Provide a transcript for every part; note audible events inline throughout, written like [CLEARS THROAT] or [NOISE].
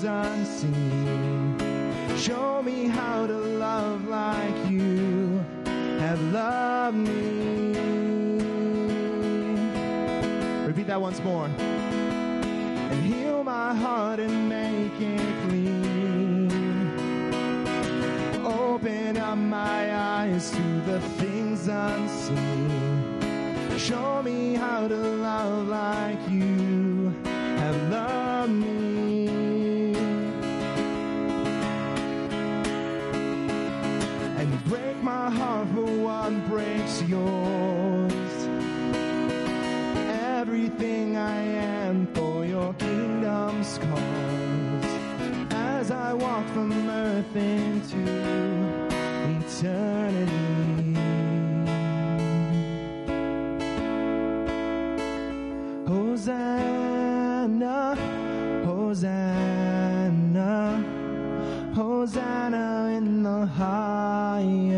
things unseen. Show me how to love like you have loved me. Repeat that once more. And heal my heart and make it clean. Open up my eyes to the things unseen. Show me how to love like you have loved me. My heart for what breaks yours. Everything I am for your kingdom's cause. As I walk from earth into eternity. Hosanna, Hosanna, Hosanna in the highest.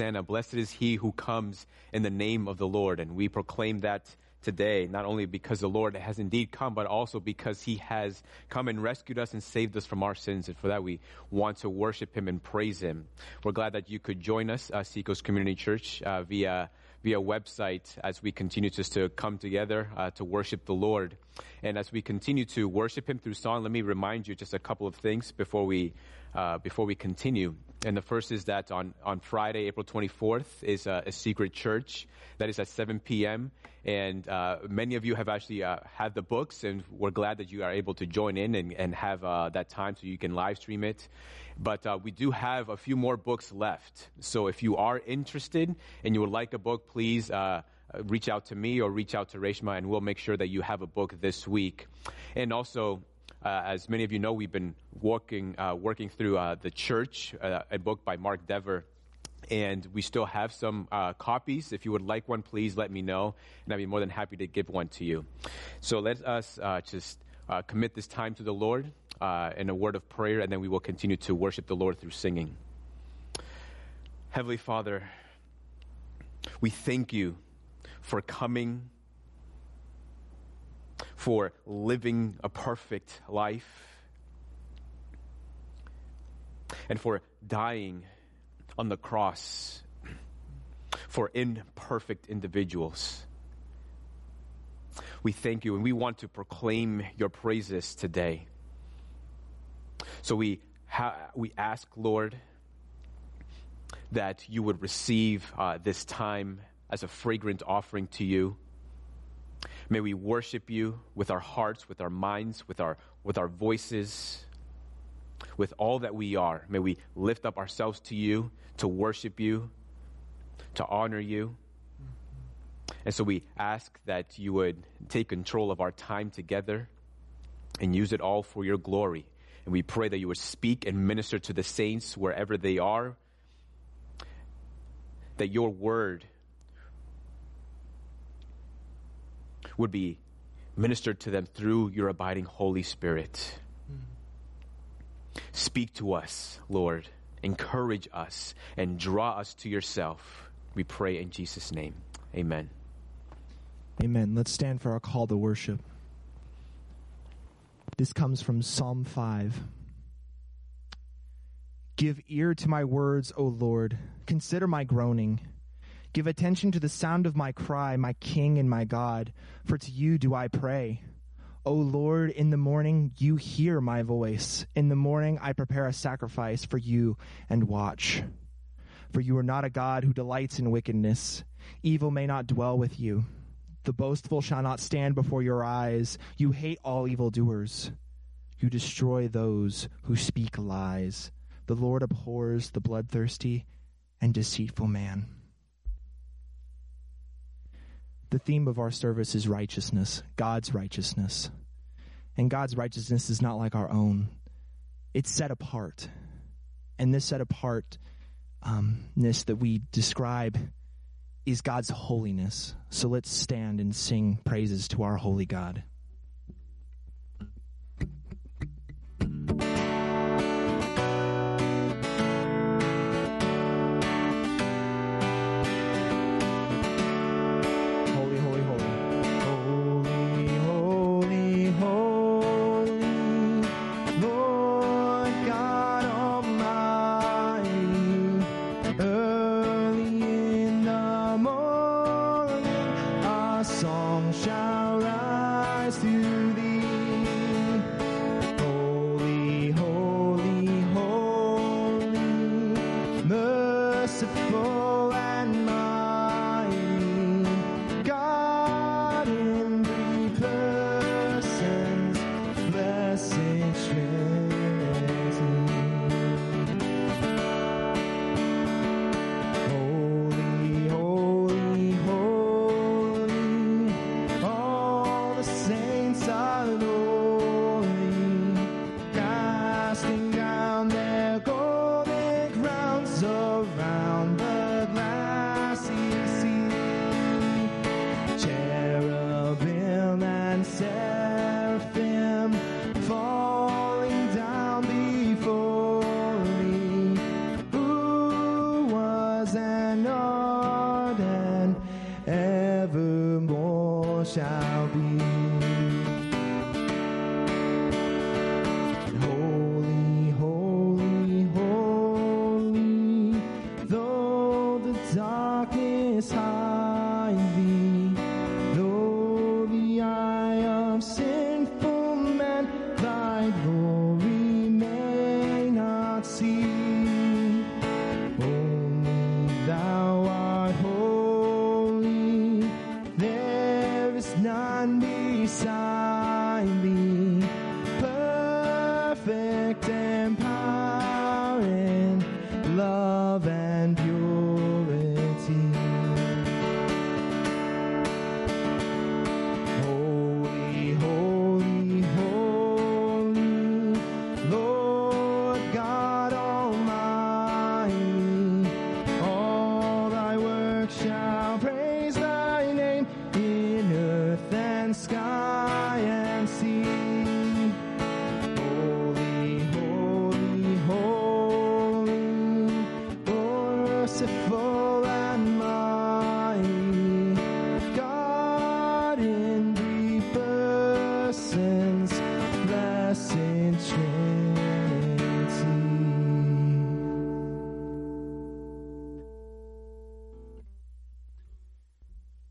Hosanna, blessed is he who comes in the name of the Lord. And we proclaim that today, not only because the Lord has indeed come, but also because he has come and rescued us and saved us from our sins. And for that, we want to worship him and praise him. We're glad that you could join us, uh, Seacoast Community Church, uh, via via website as we continue just to come together uh, to worship the Lord. And as we continue to worship Him through song, let me remind you just a couple of things before we uh, before we continue. And the first is that on, on Friday, April 24th, is a, a secret church that is at 7 p.m. And uh, many of you have actually uh, had the books, and we're glad that you are able to join in and, and have uh, that time so you can live stream it. But uh, we do have a few more books left. So if you are interested and you would like a book, please uh, reach out to me or reach out to Reshma, and we'll make sure that you have a book this week. And also, uh, as many of you know, we've been working uh, working through uh, the church, uh, a book by Mark Dever, and we still have some uh, copies. If you would like one, please let me know, and I'd be more than happy to give one to you. So let us uh, just commit this time to the Lord in a word of prayer, and then we will continue to worship the Lord through singing. Heavenly Father, we thank you for coming for living a perfect life, and for dying on the cross for imperfect individuals. We thank you and we want to proclaim your praises today. So we, ha- we ask, Lord, that you would receive uh, this time as a fragrant offering to you. May we worship you with our hearts, with our minds, with our, with our voices, with all that we are. May we lift up ourselves to you, to worship you, to honor you. And so we ask that you would take control of our time together and use it all for your glory. And we pray that you would speak and minister to the saints wherever they are, that your word would be ministered to them through your abiding Holy Spirit. Speak to us, Lord. Encourage us and draw us to yourself. We pray in Jesus' name. Amen. Amen. Let's stand for our call to worship. This comes from Psalm 5. Give ear to my words, O Lord. Consider my groaning. Give attention to the sound of my cry, my King and my God, for to you do I pray. O Lord, in the morning you hear my voice. In the morning I prepare a sacrifice for you and watch. For you are not a God who delights in wickedness. Evil may not dwell with you. The boastful shall not stand before your eyes. You hate all evildoers. You destroy those who speak lies. The Lord abhors the bloodthirsty and deceitful man. The theme of our service is righteousness, God's righteousness. And God's righteousness is not like our own, it's set apart. And this set apartness that we describe is God's holiness. So let's stand and sing praises to our holy God.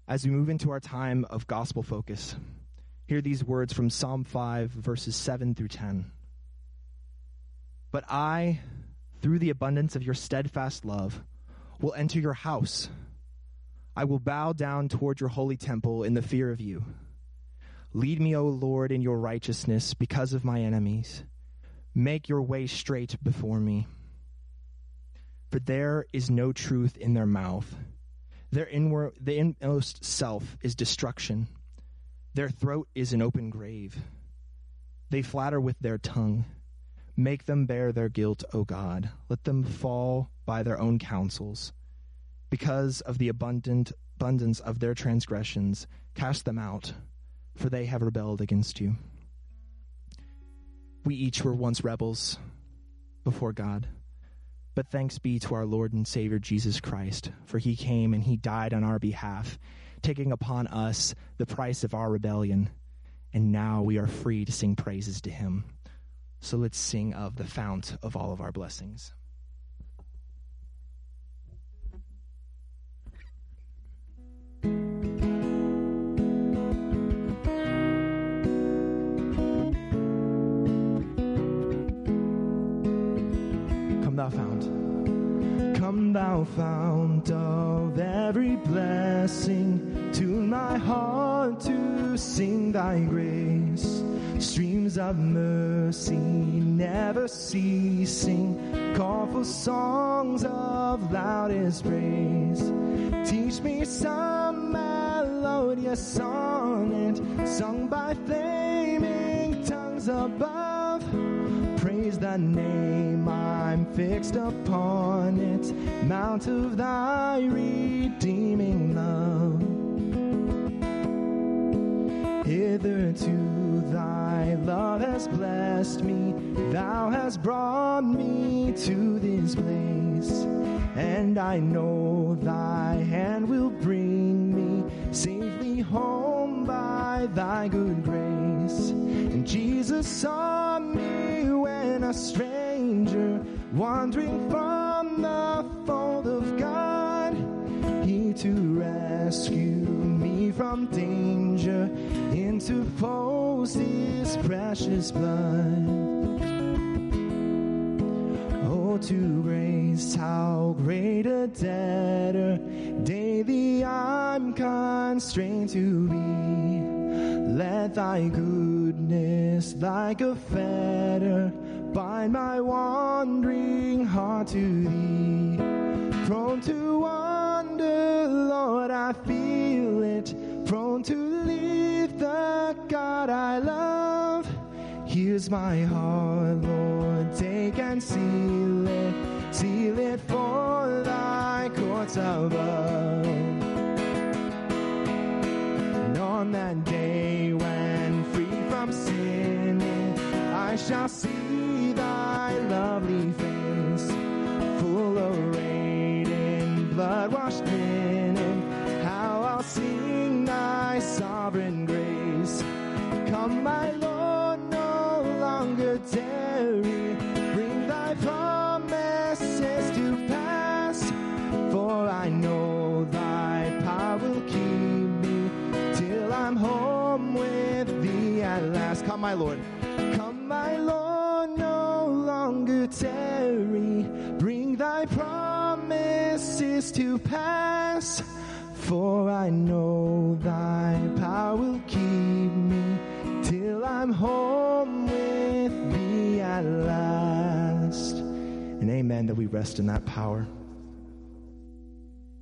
As we move into our time of gospel focus, hear these words from Psalm 5, verses 7 through 10. But I, through the abundance of your steadfast love, will enter your house. I will bow down toward your holy temple in the fear of you. Lead me, O Lord, in your righteousness because of my enemies. Make your way straight before me. For there is no truth in their mouth. Their inward, the inmost self is destruction. Their throat is an open grave. They flatter with their tongue. Make them bear their guilt, O God. Let them fall by their own counsels. Because of the abundant abundance of their transgressions, cast them out, for they have rebelled against you. We each were once rebels before God. But thanks be to our Lord and Savior Jesus Christ, for he came and he died on our behalf, taking upon us the price of our rebellion. And now we are free to sing praises to him. So let's sing of the fount of all of our blessings. Thou fount. Come, thou fount of every blessing, tune my heart to sing thy grace. Streams of mercy never ceasing, call for songs of loudest praise. Teach me some melodious sonnet, sung by flaming tongues above. Praise the name I'm fixed upon it, mount of thy redeeming love. Hitherto thy love has blessed me, thou hast brought me to this place, and I know thy hand will bring me safely home by thy good grace. Jesus saw me when a stranger, wandering from the fold of God, he to rescue me from danger interposed his precious blood. Oh, to grace, how great a debtor daily I'm constrained to be. Let thy goodness, like a fetter, bind my wandering heart to thee. Prone to wander, Lord, I feel it. Prone to leave the God I love. Here's my heart, Lord, take and seal it. Seal it for thy courts above. On that day when free from sin, I shall see thy lovely face, full arrayed in blood washed linen. How I'll sing thy sovereign grace. Come, my Lord, no longer tarry. Come, my Lord. Come, my Lord, no longer tarry. Bring thy promises to pass. For I know thy power will keep me till I'm home with thee at last. And amen that we rest in that power.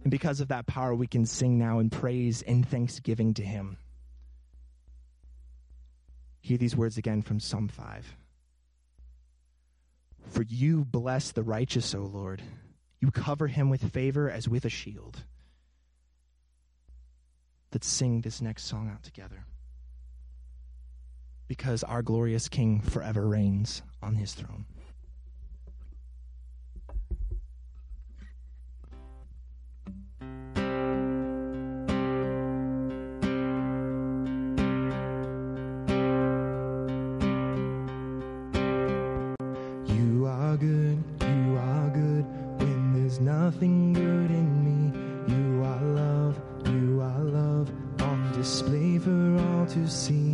And because of that power, we can sing now in praise and thanksgiving to him. Hear these words again from Psalm 5. For you bless the righteous, O Lord. You cover him with favor as with a shield. Let's sing this next song out together. Because our glorious King forever reigns on his throne. nothing good in me. You are love, you are love on display for all to see.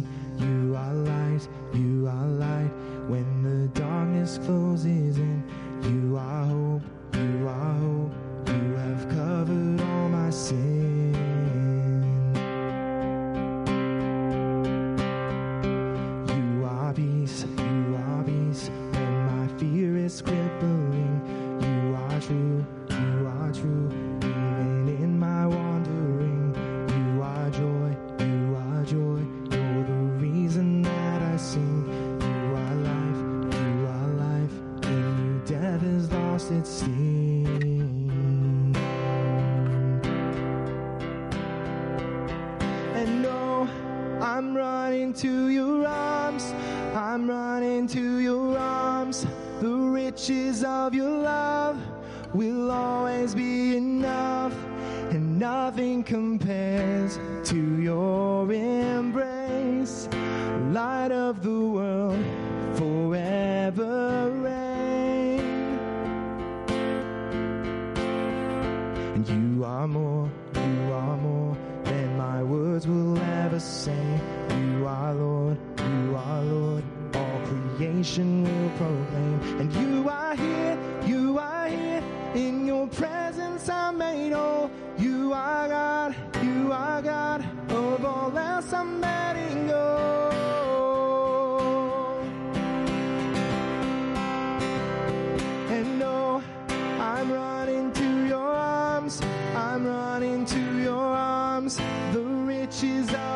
Proclaim. And you are here, you are here. In your presence I'm made whole. You are God, you are God. Of all else I'm letting go. And no, I'm running to your arms. I'm running to your arms. The riches of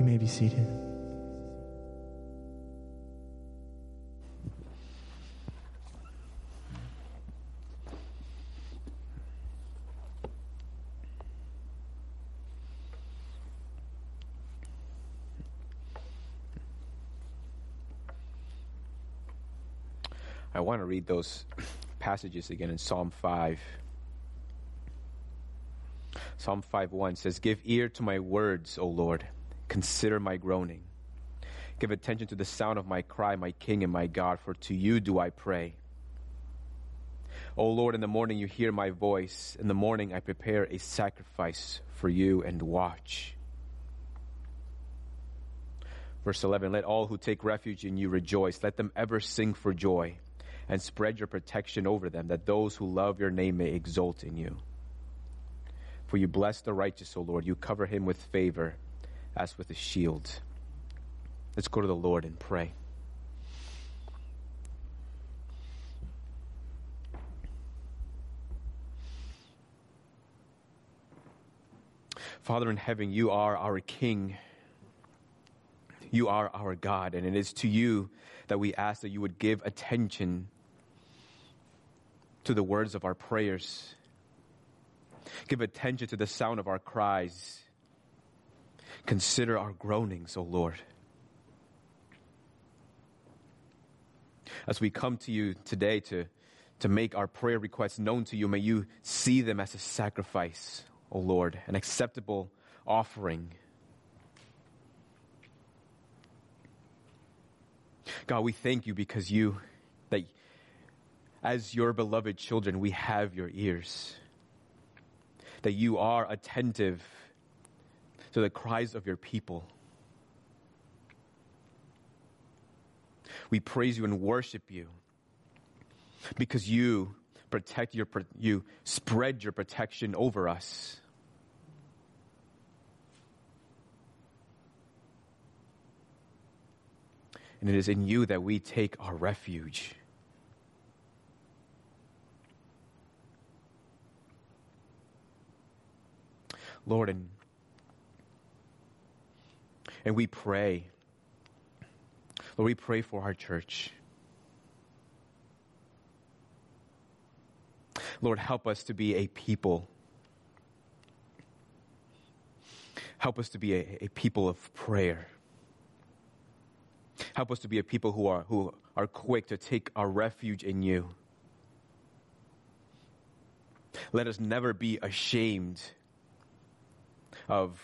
You may be seated. I want to read those passages again in Psalm 5. Psalm 5:1 says, "Give ear to my words, O Lord. Consider my groaning. Give attention to the sound of my cry, my King and my God, for to you do I pray. O Lord, in the morning you hear my voice. In the morning I prepare a sacrifice for you and watch." Verse 11, let all who take refuge in you rejoice. Let them ever sing for joy and spread your protection over them, that those who love your name may exult in you. For you bless the righteous, O Lord. You cover him with favor as with a shield. Let's go to the Lord and pray. Father in heaven, you are our King. You are our God, and it is to you that we ask that you would give attention to the words of our prayers. Give attention to the sound of our cries. Consider our groanings, O Lord. As we come to you today to, to make our prayer requests known to you, may you see them as a sacrifice, O Lord, an acceptable offering. God, we thank you because you that as your beloved children, we have your ears. That you are attentive to the cries of your people. We praise you and worship you because you protect your, you spread your protection over us. And it is in you that we take our refuge. Lord, and, and we pray. Lord, we pray for our church. Lord, help us to be a people. Help us to be a, a people of prayer. Help us to be a people who are, who are quick to take our refuge in you. Let us never be ashamed of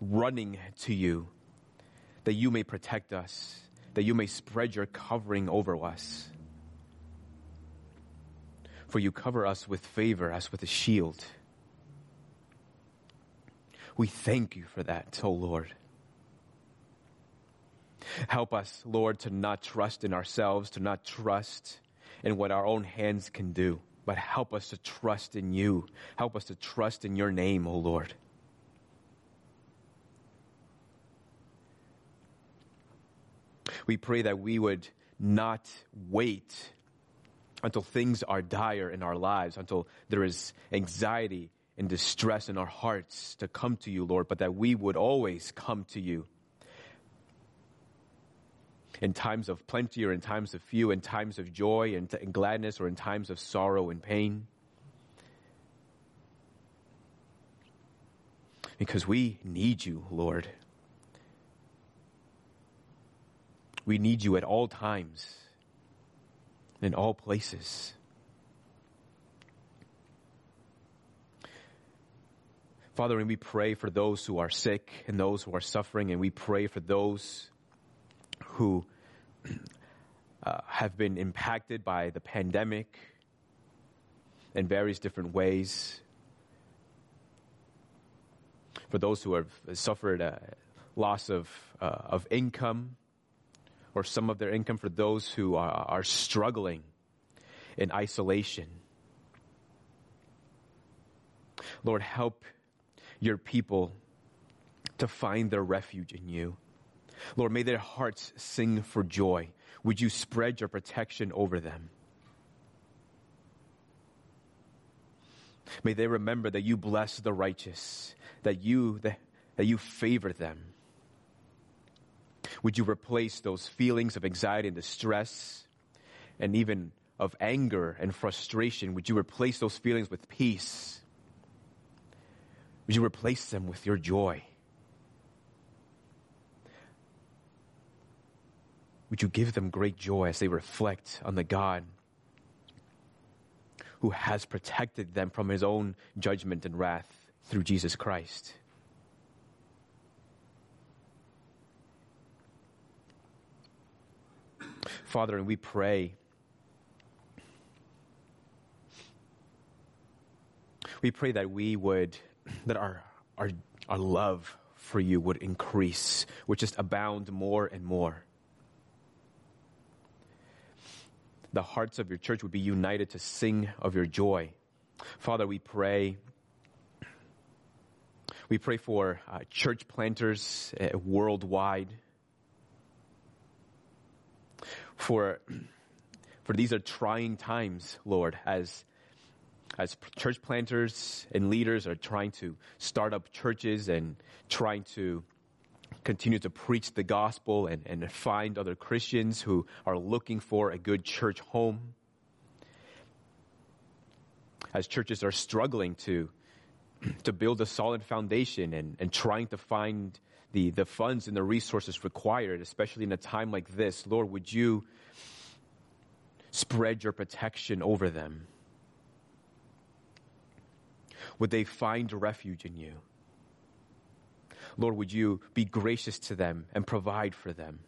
running to you, that you may protect us, that you may spread your covering over us. For you cover us with favor as with a shield. We thank you for that, O oh Lord. Help us, Lord, to not trust in ourselves, to not trust in what our own hands can do, but help us to trust in you. Help us to trust in your name, O oh Lord. We pray that we would not wait until things are dire in our lives, until there is anxiety and distress in our hearts to come to you, Lord, but that we would always come to you in times of plenty or in times of few, in times of joy and, and gladness or in times of sorrow and pain. Because we need you, Lord. We need you at all times, in all places. Father, and we pray for those who are sick and those who are suffering, and we pray for those who [CLEARS THROAT] uh, have been impacted by the pandemic in various different ways. For those who have suffered a loss of, uh, of income or some of their income, for those who are, are struggling in isolation. Lord, help your people to find their refuge in you. Lord, may their hearts sing for joy. Would you spread your protection over them? May they remember that you bless the righteous, that you, that, that you favor them. Would you replace those feelings of anxiety and distress and even of anger and frustration? Would you replace those feelings with peace? Would you replace them with your joy? Would you give them great joy as they reflect on the God who has protected them from his own judgment and wrath through Jesus Christ? Father, and we pray. We pray that we would, that our, our, our love for you would increase, would just abound more and more. the hearts of your church would be united to sing of your joy. Father, we pray. We pray for uh, church planters uh, worldwide. For, for these are trying times, Lord, as, as church planters and leaders are trying to start up churches and trying to continue to preach the gospel and, and find other Christians who are looking for a good church home. As churches are struggling to, to build a solid foundation and, and trying to find the, the funds and the resources required, especially in a time like this, Lord, would you spread your protection over them? Would they find refuge in you? Lord, would you be gracious to them and provide for them?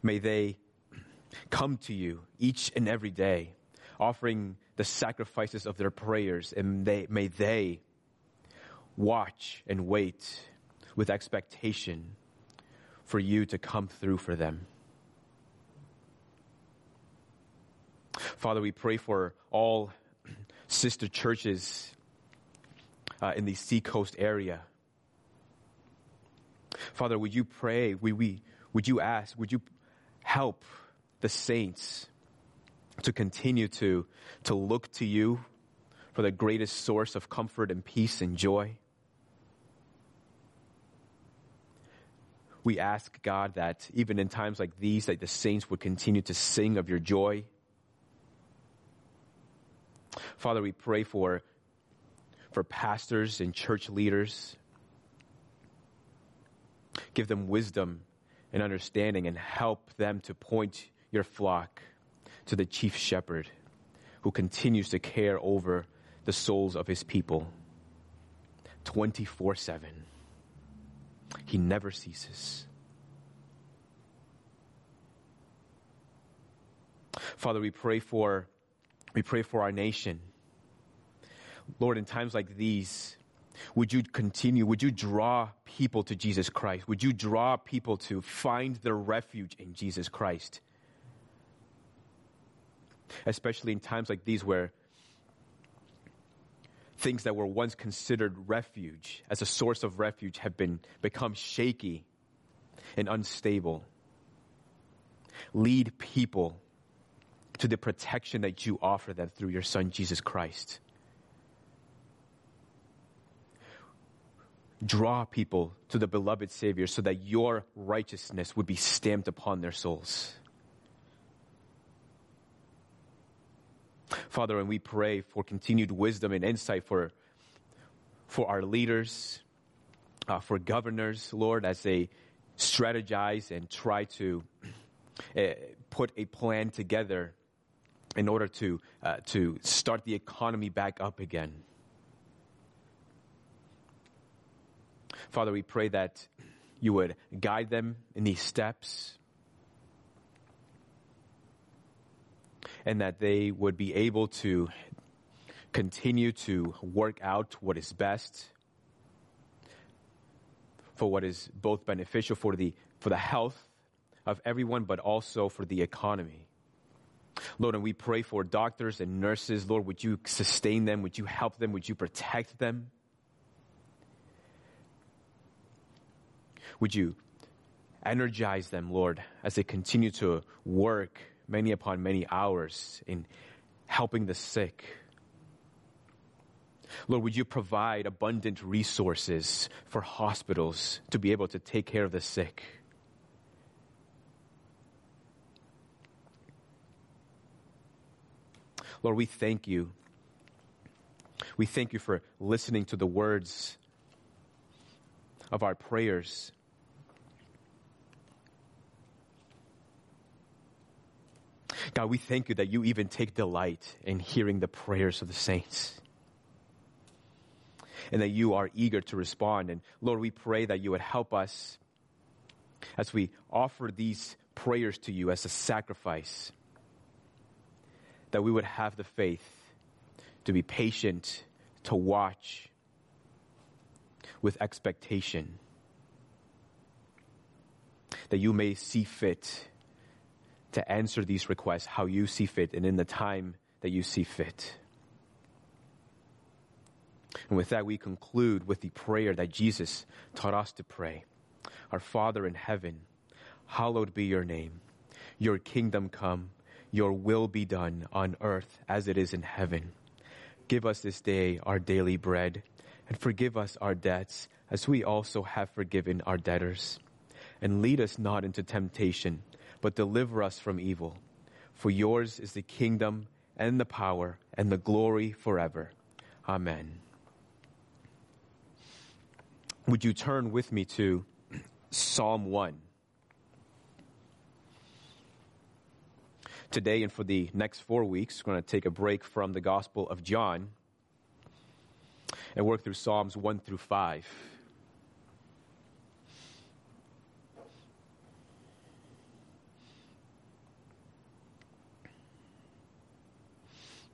May they come to you each and every day, offering the sacrifices of their prayers, and they, may they watch and wait with expectation for you to come through for them. Father, we pray for all sister churches uh, in the Seacoast area. Father, would you pray? Would, we, would you ask? Would you help the saints to continue to, to look to you for the greatest source of comfort and peace and joy? We ask God that even in times like these, that the saints would continue to sing of your joy. Father, we pray for, for pastors and church leaders. Give them wisdom and understanding and help them to point your flock to the chief shepherd who continues to care over the souls of his people 24 7. He never ceases. Father, we pray for we pray for our nation. Lord, in times like these, would you continue? Would you draw people to Jesus Christ? Would you draw people to find their refuge in Jesus Christ? Especially in times like these where things that were once considered refuge as a source of refuge have been become shaky and unstable. Lead people to the protection that you offer them through your son Jesus Christ. Draw people to the beloved Savior so that your righteousness would be stamped upon their souls. Father, and we pray for continued wisdom and insight for, for our leaders, uh, for governors, Lord, as they strategize and try to uh, put a plan together in order to, uh, to start the economy back up again. Father, we pray that you would guide them in these steps and that they would be able to continue to work out what is best for what is both beneficial for the, for the health of everyone, but also for the economy. Lord, and we pray for doctors and nurses. Lord, would you sustain them? Would you help them? Would you protect them? Would you energize them, Lord, as they continue to work many upon many hours in helping the sick? Lord, would you provide abundant resources for hospitals to be able to take care of the sick? Lord, we thank you. We thank you for listening to the words of our prayers. God, we thank you that you even take delight in hearing the prayers of the saints. And that you are eager to respond. And Lord, we pray that you would help us as we offer these prayers to you as a sacrifice that we would have the faith to be patient, to watch with expectation, that you may see fit to answer these requests how you see fit and in the time that you see fit. And with that, we conclude with the prayer that Jesus taught us to pray Our Father in heaven, hallowed be your name. Your kingdom come your will be done on earth as it is in heaven. Give us this day our daily bread, and forgive us our debts as we also have forgiven our debtors. And lead us not into temptation, but deliver us from evil. For yours is the kingdom and the power and the glory forever. Amen. Would you turn with me to Psalm 1? today and for the next four weeks. We're going to take a break from the Gospel of John and work through Psalms 1 through 5.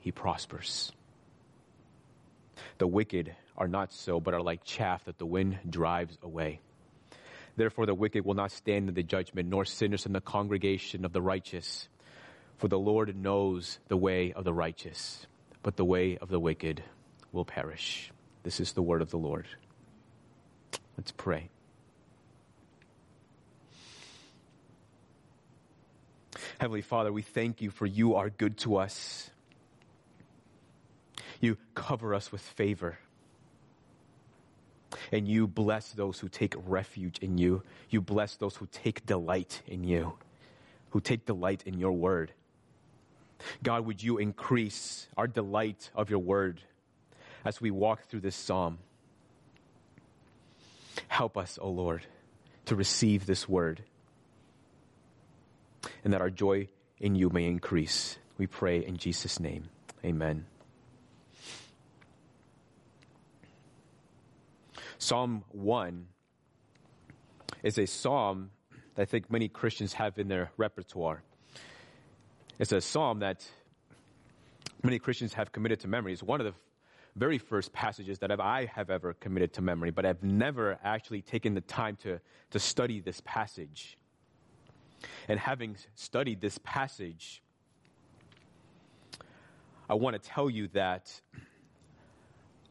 he prospers. The wicked are not so, but are like chaff that the wind drives away. Therefore, the wicked will not stand in the judgment, nor sinners in the congregation of the righteous. For the Lord knows the way of the righteous, but the way of the wicked will perish. This is the word of the Lord. Let's pray. Heavenly Father, we thank you for you are good to us. You cover us with favor. And you bless those who take refuge in you. You bless those who take delight in you, who take delight in your word. God, would you increase our delight of your word as we walk through this psalm? Help us, O Lord, to receive this word and that our joy in you may increase. We pray in Jesus' name. Amen. Psalm 1 is a psalm that I think many Christians have in their repertoire. It's a psalm that many Christians have committed to memory. It's one of the very first passages that I have ever committed to memory, but I've never actually taken the time to, to study this passage. And having studied this passage, I want to tell you that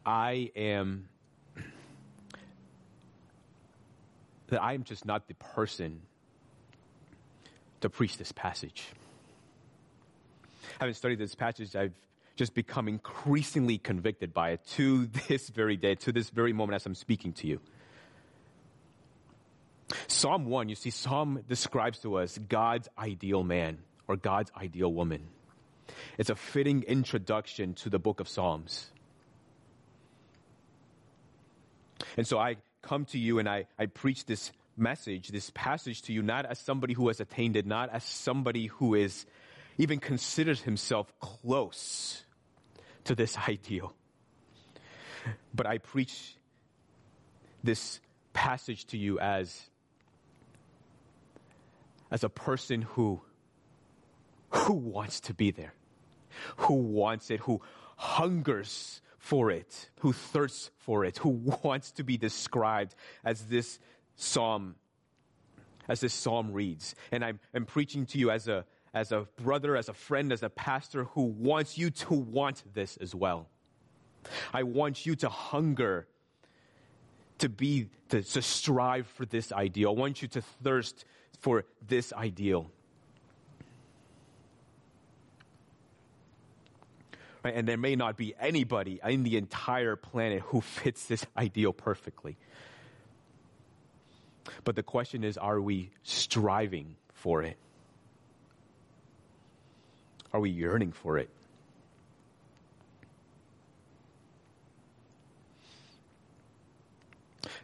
I am that I am just not the person to preach this passage. Having studied this passage, I've just become increasingly convicted by it to this very day, to this very moment as I'm speaking to you. Psalm 1, you see, Psalm describes to us God's ideal man or God's ideal woman. It's a fitting introduction to the book of Psalms. And so I come to you and I, I preach this message, this passage to you, not as somebody who has attained it, not as somebody who is even considers himself close to this ideal. But I preach this passage to you as, as a person who, who wants to be there, who wants it, who hungers for it, who thirsts for it, who [LAUGHS] wants to be described as this psalm, as this psalm reads. And I'm, I'm preaching to you as a, as a brother, as a friend, as a pastor who wants you to want this as well. I want you to hunger to be, to, to strive for this ideal. I want you to thirst for this ideal. Right? And there may not be anybody in the entire planet who [LAUGHS] fits this ideal perfectly. But the question is are we striving for it? Are we yearning for it?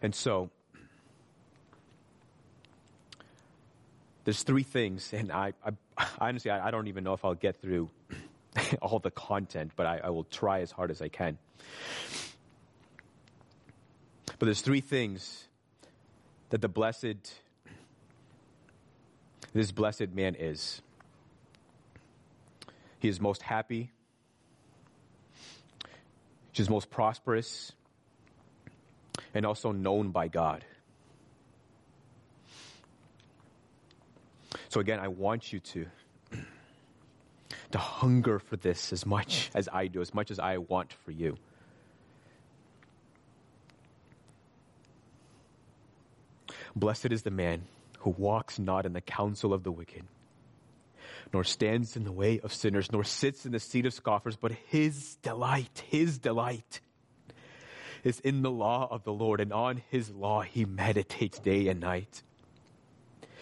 And so, there's three things, and I, I [LAUGHS] honestly, I, I, don't even know if I'll get through [LAUGHS] all the content, but I, I will try as hard as I can. But there's three things that the blessed, this blessed man is. He is most happy. He is most prosperous and also known by God. So again, I want you to to hunger for this as much as I do, as much as I want for you. Blessed is the man who walks not in the counsel of the wicked, nor stands in the way of sinners, nor sits in the seat of scoffers, but his delight, his delight is in the law of the Lord, and on his law he meditates day and night.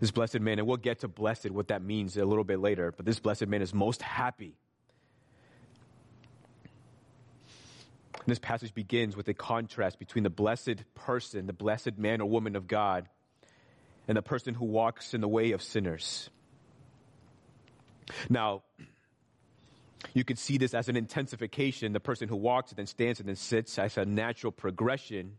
This blessed man, and we'll get to blessed, what that means a little bit later, but this blessed man is most happy. This passage begins with a contrast between the blessed person, the blessed man or woman of God, and the person who walks in the way of sinners. Now, you could see this as an intensification. The person who walks and then stands and then sits as a natural progression.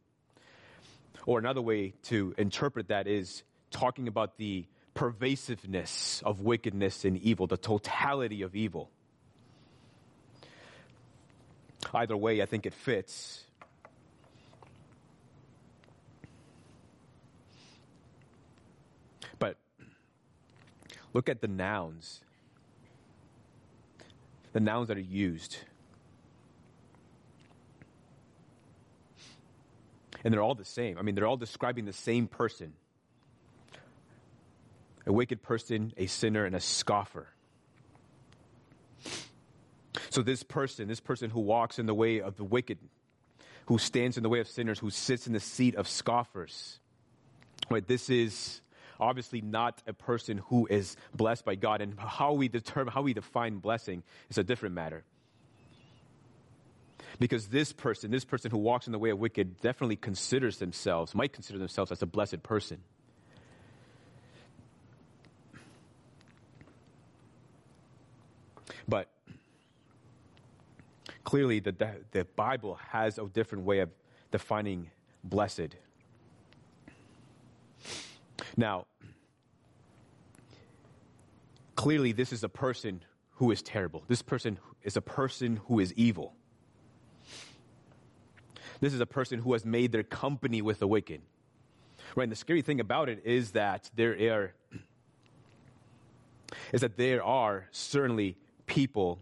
Or another way to interpret that is talking about the pervasiveness of wickedness and evil, the totality of evil. Either way, I think it fits. But look at the nouns the nouns that are used. And they're all the same. I mean, they're all describing the same person a wicked person, a sinner, and a scoffer. So, this person, this person who walks in the way of the wicked, who stands in the way of sinners, who sits in the seat of scoffers, right? This is obviously not a person who is blessed by God. And how we determine, how we define blessing is a different matter. Because this person, this person who walks in the way of wicked, definitely considers themselves, might consider themselves as a blessed person. But clearly, the, the, the Bible has a different way of defining blessed. Now, clearly, this is a person who is terrible. This person is a person who is evil. This is a person who has made their company with the wicked. Right? And the scary thing about it is that there are [CLEARS THROAT] is that there are certainly people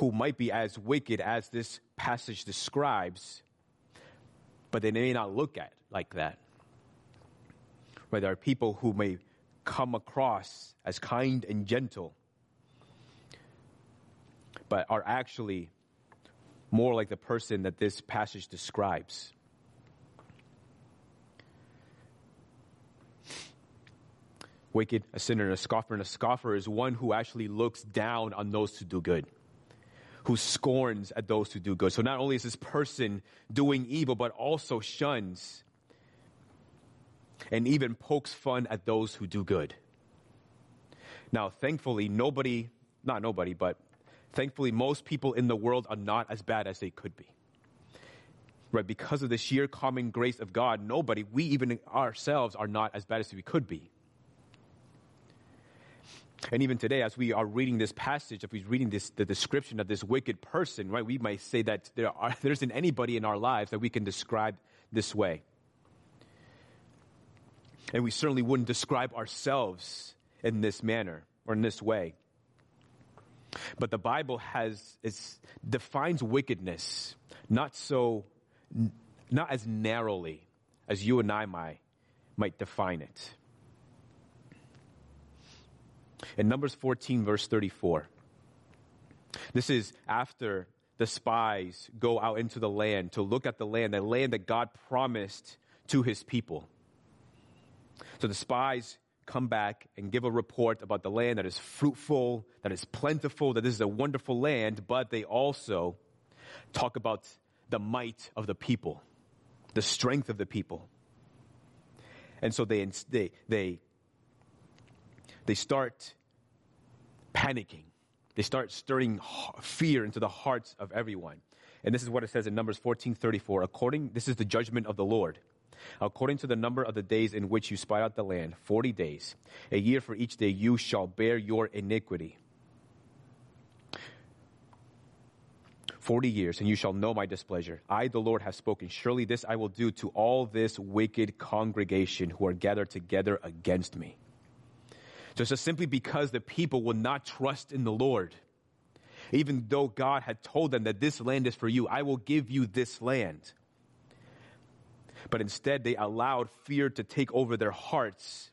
who might be as wicked as this passage describes, but they may not look at like that. Right? There are people who may come across as kind and gentle, but are actually more like the person that this passage describes. Wicked, a sinner, and a scoffer. And a scoffer is one who actually looks down on those who do good, who scorns at those who do good. So not only is this person doing evil, but also shuns and even pokes fun at those who do good. Now, thankfully, nobody, not nobody, but thankfully, most people in the world are not as bad as they could be. Right? Because of the sheer common grace of God, nobody, we even ourselves, are not as bad as we could be. And even today, as we are reading this passage, if we're reading this, the description of this wicked person, right, we might say that there, are, [LAUGHS] there isn't anybody in our lives that we can describe this way. And we certainly wouldn't describe ourselves in this manner or in this way. But the Bible has is, defines wickedness not so not as narrowly as you and I might, might define it. In Numbers 14, verse 34, this is after the spies go out into the land to look at the land, the land that God promised to his people. So the spies come back and give a report about the land that is fruitful, that is plentiful, that this is a wonderful land, but they also talk about the might of the people, the strength of the people. And so they, they, they, they start panicking. They start stirring fear into the hearts of everyone. And this is what it says in Numbers 14:34. According, this is the judgment of the Lord according to the number of the days in which you spy out the land, 40 days, a year for each day, you shall bear your iniquity. 40 years, and you shall know my displeasure. I, the Lord, have spoken. Surely this I will do to all this wicked congregation who are gathered together against me. It's just simply because the people will not trust in the Lord. Even though God had told them that this land is for you, I will give you this land. But instead, they allowed fear to take over their hearts,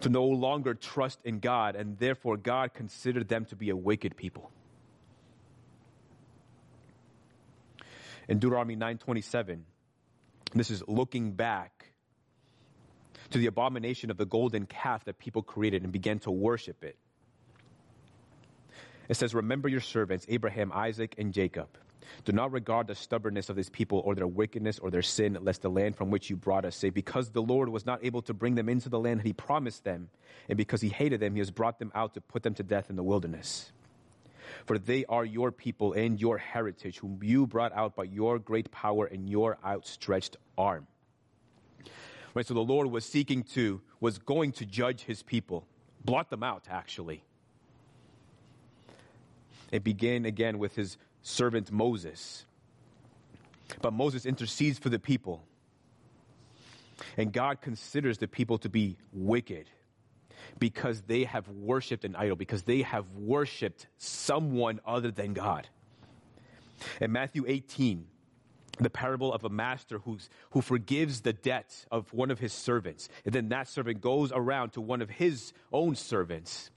to no longer trust in God, and therefore God considered them to be a wicked people. In Deuteronomy 9:27, this is looking back to the abomination of the golden calf that people created and began to worship it. It says, Remember your servants, Abraham, Isaac, and Jacob. Do not regard the stubbornness of this people or their wickedness or their sin, lest the land from which you brought us say, Because the Lord was not able to bring them into the land he promised them, and because he hated them, he has brought them out to put them to death in the wilderness. For they are your people and your heritage, whom you brought out by your great power and your outstretched arm. Right, so the Lord was seeking to, was going to judge his people, blot them out, actually. It began again with his servant Moses. But Moses intercedes for the people. And God considers the people to be wicked because they have worshiped an idol, because they have worshiped someone other than God. In Matthew 18, the parable of a master who's, who forgives the debt of one of his servants. And then that servant goes around to one of his own servants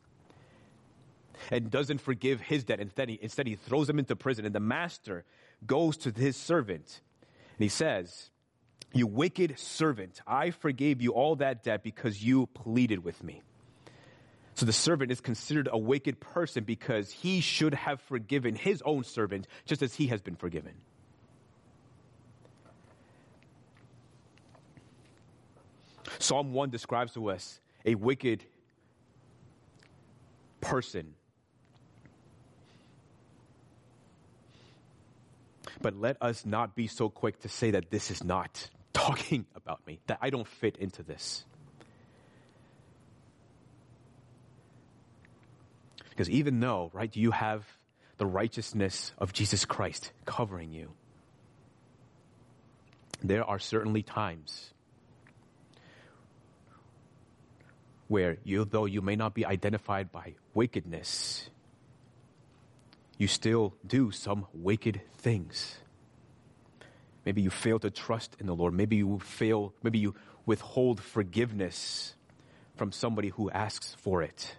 and doesn't forgive his debt. Instead he, instead, he throws him into prison. And the master goes to his servant and he says, You wicked servant, I forgave you all that debt because you pleaded with me. So the servant is considered a wicked person because he should have forgiven his own servant just as he has been forgiven. Psalm 1 describes to us a wicked person. But let us not be so quick to say that this is not [LAUGHS] talking about me, that I don't fit into this. Because even though, right, you have the righteousness of Jesus Christ covering you, there are certainly times where you, though you may not be identified by wickedness, you still do some wicked things. Maybe you fail to trust in the Lord. Maybe you fail, maybe you withhold forgiveness from somebody who asks for it.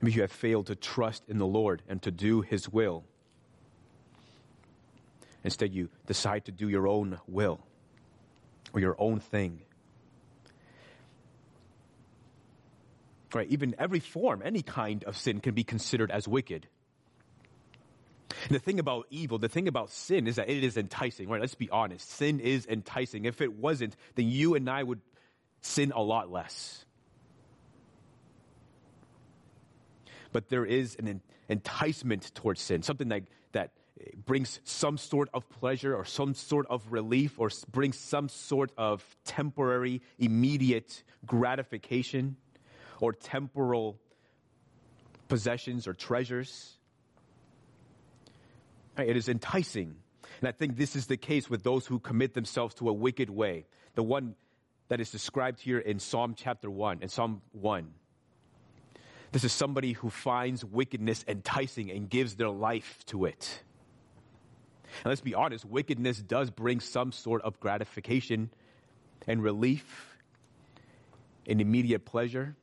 Maybe you have failed to trust in the Lord and to do His will. Instead, you decide to do your own will or your own thing. Right? Even every form, any kind of sin can be considered as wicked. And the thing about evil, the thing about sin is that it is enticing, right? Let's be honest. Sin is enticing. If it wasn't, then you and I would sin a lot less. But there is an enticement towards sin, something like that brings some sort of pleasure or some sort of relief or brings some sort of temporary, immediate gratification or temporal possessions or treasures. It is enticing. And I think this is the case with those who commit themselves to a wicked way. The one that is described here in Psalm chapter 1, in Psalm 1. This is somebody who finds wickedness enticing and gives their life to it. And let's be honest, wickedness does bring some sort of gratification and relief and immediate pleasure.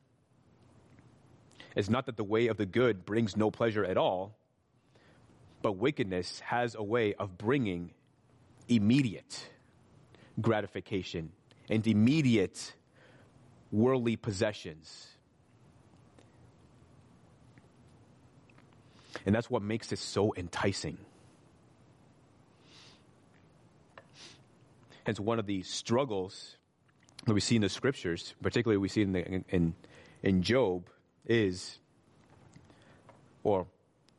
It's not that the way of the good brings no pleasure at all, but wickedness has a way of bringing immediate gratification and immediate worldly possessions. And that's what makes it so enticing. Hence, one of the struggles that we see in the scriptures, particularly we see in, the, in, in, Job, is, or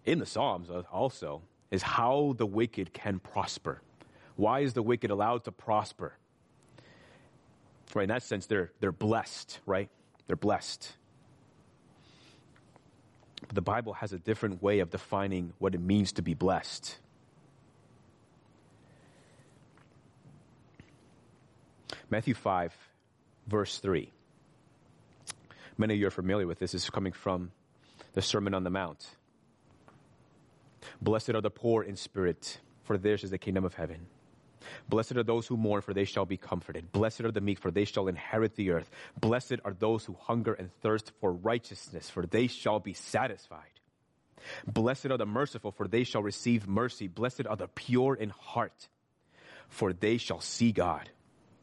in the Psalms also, is how the wicked can prosper. Why is the wicked allowed to prosper? Right, in that sense, they're, they're blessed, right? They're blessed. But the Bible has a different way of defining what it means to be blessed. Matthew 5, verse 3. Many of you are familiar with this. This is coming from the Sermon on the Mount. Blessed are the poor in spirit, for theirs is the kingdom of heaven. Blessed are those who mourn, for they shall be comforted. Blessed are the meek, for they shall inherit the earth. Blessed are those who hunger and thirst for righteousness, for they shall be satisfied. Blessed are the merciful, for they shall receive mercy. Blessed are the pure in heart, for they shall see God.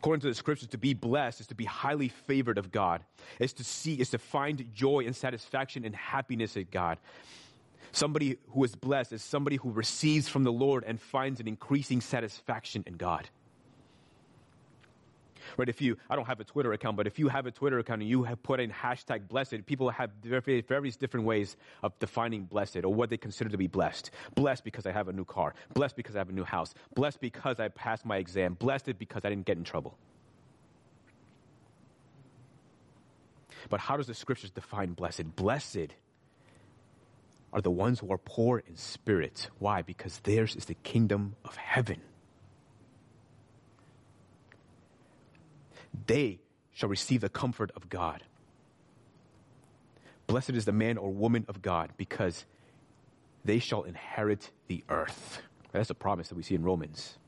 According to the scriptures, to be blessed is to be highly favored of God. Is to see, is to find joy and satisfaction and happiness in God. Somebody who is blessed is somebody who receives from the Lord and finds an increasing satisfaction in God. Right? If you, I don't have a Twitter account, but if you have a Twitter account and you have put in hashtag blessed, people have various different ways of defining blessed or what they consider to be blessed. Blessed because I have a new car. Blessed because I have a new house. Blessed because I passed my exam. Blessed because I didn't get in trouble. But how does the scriptures define blessed? Blessed are the ones who are poor in spirit. Why? Because theirs is the kingdom of heaven. They shall receive the comfort of God. Blessed is the man or woman of God because they shall inherit the earth. That's a promise that we see in Romans.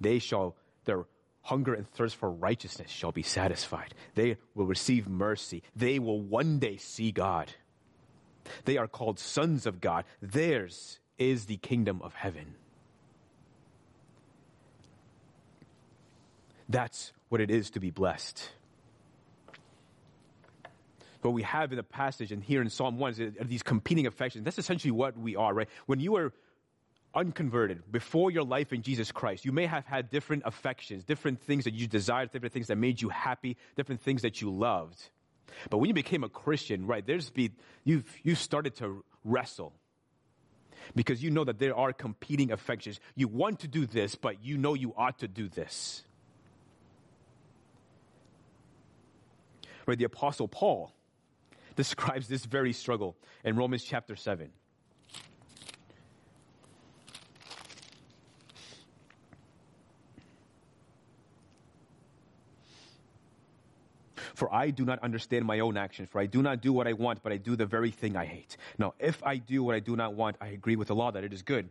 They shall, their hunger and thirst for righteousness shall be satisfied. They will receive mercy. They will one day see God. They are called sons of God. Theirs is the kingdom of heaven. That's what it is to be blessed. What we have in the passage and here in Psalm 1 is these competing affections. That's essentially what we are, right? When you are unconverted, before your life in Jesus Christ, you may have had different affections, different things that you desired, different things that made you happy, different things that you loved. But when you became a Christian, right, there's be, you've, you started to wrestle. Because you know that there are competing affections. You want to do this, but you know you ought to do this. Right, the Apostle Paul [LAUGHS] describes this very struggle in Romans chapter 7. For I do not understand my own actions, for I do not do what I want, but I do the very thing I hate. Now, if I do what I do not want, I agree with the law that it is good.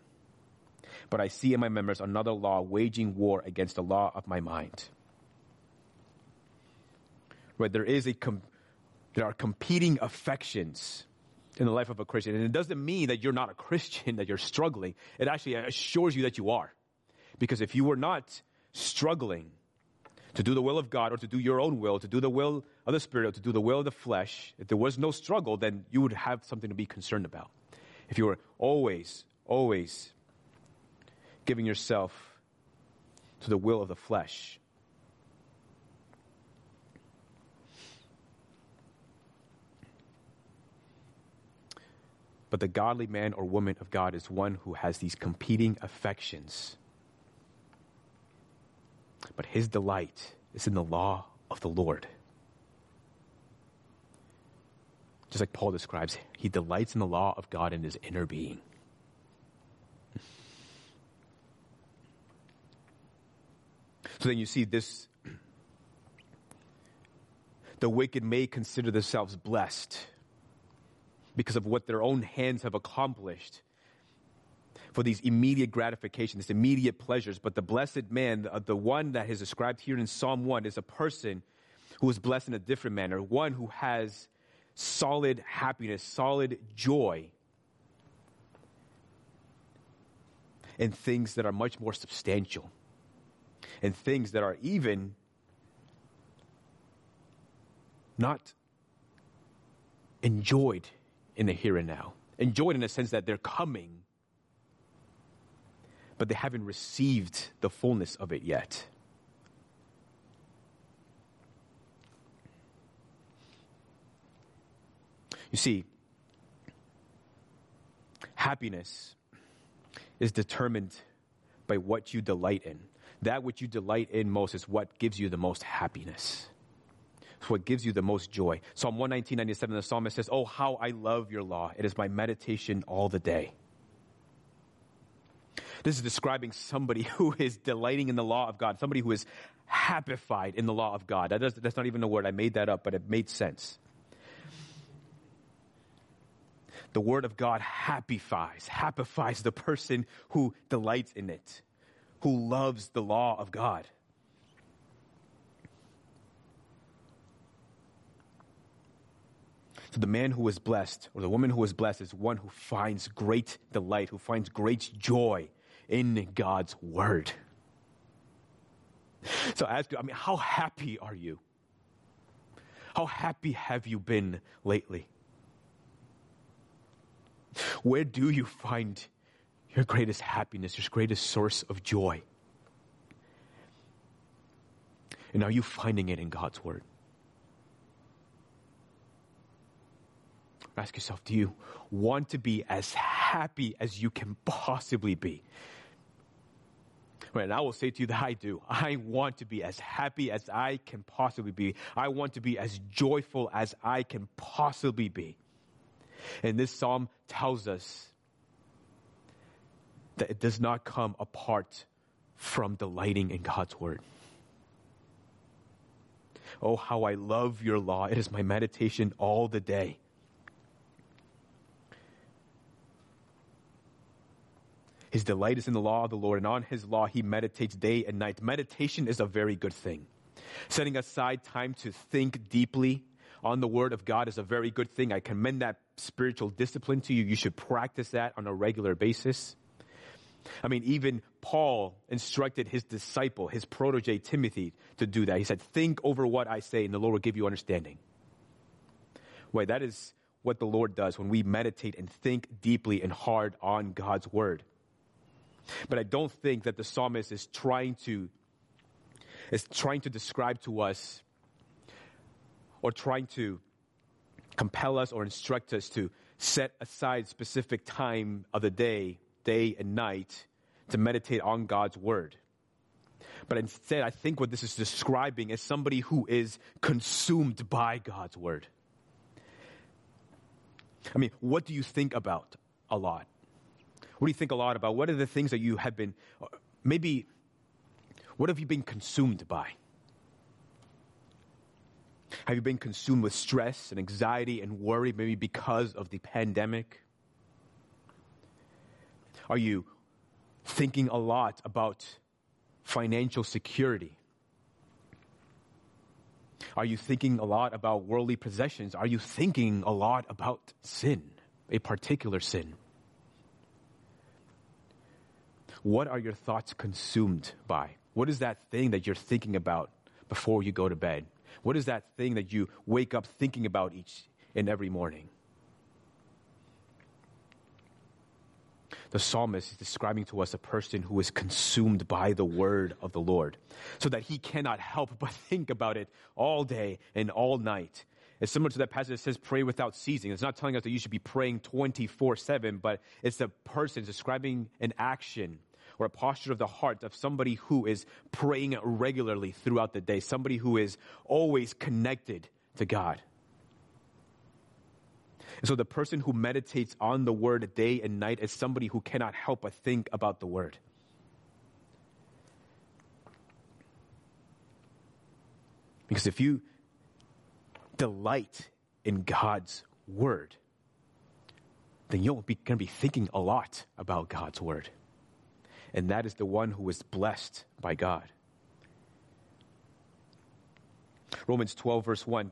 But I see in my members another law waging war against the law of my mind. Right, there is a com- there are competing affections in the life of a Christian. And it doesn't mean that you're not a Christian, [LAUGHS] that you're struggling. It actually assures you that you are. Because if you were not struggling, to do the will of God or to do your own will, to do the will of the Spirit or to do the will of the flesh, if there was no struggle, then you would have something to be concerned about. If you were always, always giving yourself to the will of the flesh. But the godly man or woman of God is one who has these competing affections but his delight is in the law of the Lord. Just like Paul describes, he delights in the law of God in his inner being. So then you see this the wicked may consider themselves blessed because of what their own hands have accomplished for these immediate gratification, these immediate pleasures. But the blessed man, the, the one that is described here in Psalm 1, is a person who is blessed in a different manner, one who has solid happiness, solid joy in things that are much more substantial, and things that are even not enjoyed in the here and now. Enjoyed in the sense that they're coming, but they haven't received the fullness of it yet. You see, happiness is determined by what you delight in. That which you delight in most is what gives you the most happiness. It's what gives you the most joy. Psalm 119, 97, the psalmist says, Oh, how I love your law. It is my meditation all the day. This is describing somebody [LAUGHS] who is delighting in the law of God, somebody who is happified in the law of God. That does, that's not even a word. I made that up, but it made sense. The word of God happifies, happifies the person who delights in it, who loves the law of God. So the man who is blessed, or the woman who is blessed, is one who finds great delight, who finds great joy in God's word. So I ask you, I mean, how happy are you? How happy have you been lately? Where do you find your greatest happiness, your greatest source of joy? And are you finding it in God's Word? Ask yourself, do you want to be as happy as you can possibly be? Right, and I will say to you that I do. I want to be as happy as I can possibly be. I want to be as joyful as I can possibly be. And this psalm tells us that it does not come apart from delighting in God's word. Oh, how I love your law. It is my meditation all the day. His delight is in the law of the Lord, and on his law he meditates day and night. Meditation is a very good thing. Setting aside time to think deeply on the word of God is a very good thing. I commend that spiritual discipline to you. You should practice that on a regular basis. I mean, even Paul instructed his disciple, his protege Timothy, to do that. He said, Think over what I say, and the Lord will give you understanding. Wait, that is what the Lord does when we meditate and think deeply and hard on God's word. But I don't think that the psalmist is trying to is trying to describe to us or trying to compel us or instruct us to set aside specific time of the day, day and night, to meditate on God's word. But instead, I think what this is describing is somebody who is consumed by God's word. I mean, what do you think about a lot? What do you think a lot about? What are the things that you have been, maybe, what have you been consumed by? Have you been consumed with stress and anxiety and worry, maybe because of the pandemic? Are you thinking a lot about financial security? Are you thinking a lot about worldly possessions? Are you thinking a lot about sin, a particular sin? What are your thoughts consumed by? What is that thing that you're thinking about before you go to bed? What is that thing that you wake up thinking about each and every morning? The psalmist is describing to us a person who is consumed by the word of the Lord, so that he cannot help [LAUGHS] but think about it all day and all night. It's similar to that passage that says pray without ceasing. It's not telling us that you should be praying 24 7, but it's a person describing an action or a posture of the heart of somebody who is praying regularly throughout the day, somebody who is always connected to God. And so the person who meditates on the word day and night is somebody who cannot help but think about the word. Because if you delight in God's word, then you're going to be thinking a lot about God's word and that is the one who is blessed by God. Romans 12, verse 1.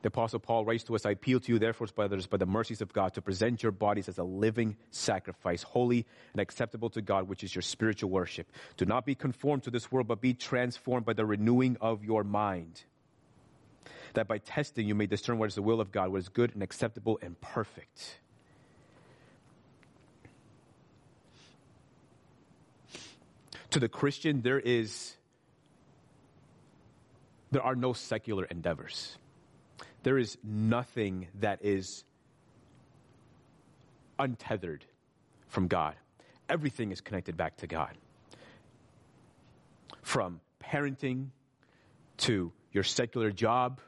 The Apostle Paul writes to us I appeal to you, therefore, brothers, by the mercies of God, to present your bodies as a living sacrifice, holy and acceptable to God, which is your spiritual worship. Do not be conformed to this world, but be transformed by the renewing of your mind, that by testing you may discern what is the will of God, what is good and acceptable and perfect. To the Christian, there is there are no secular endeavors. There is nothing that is untethered from God. Everything is connected back to God. From parenting to your secular job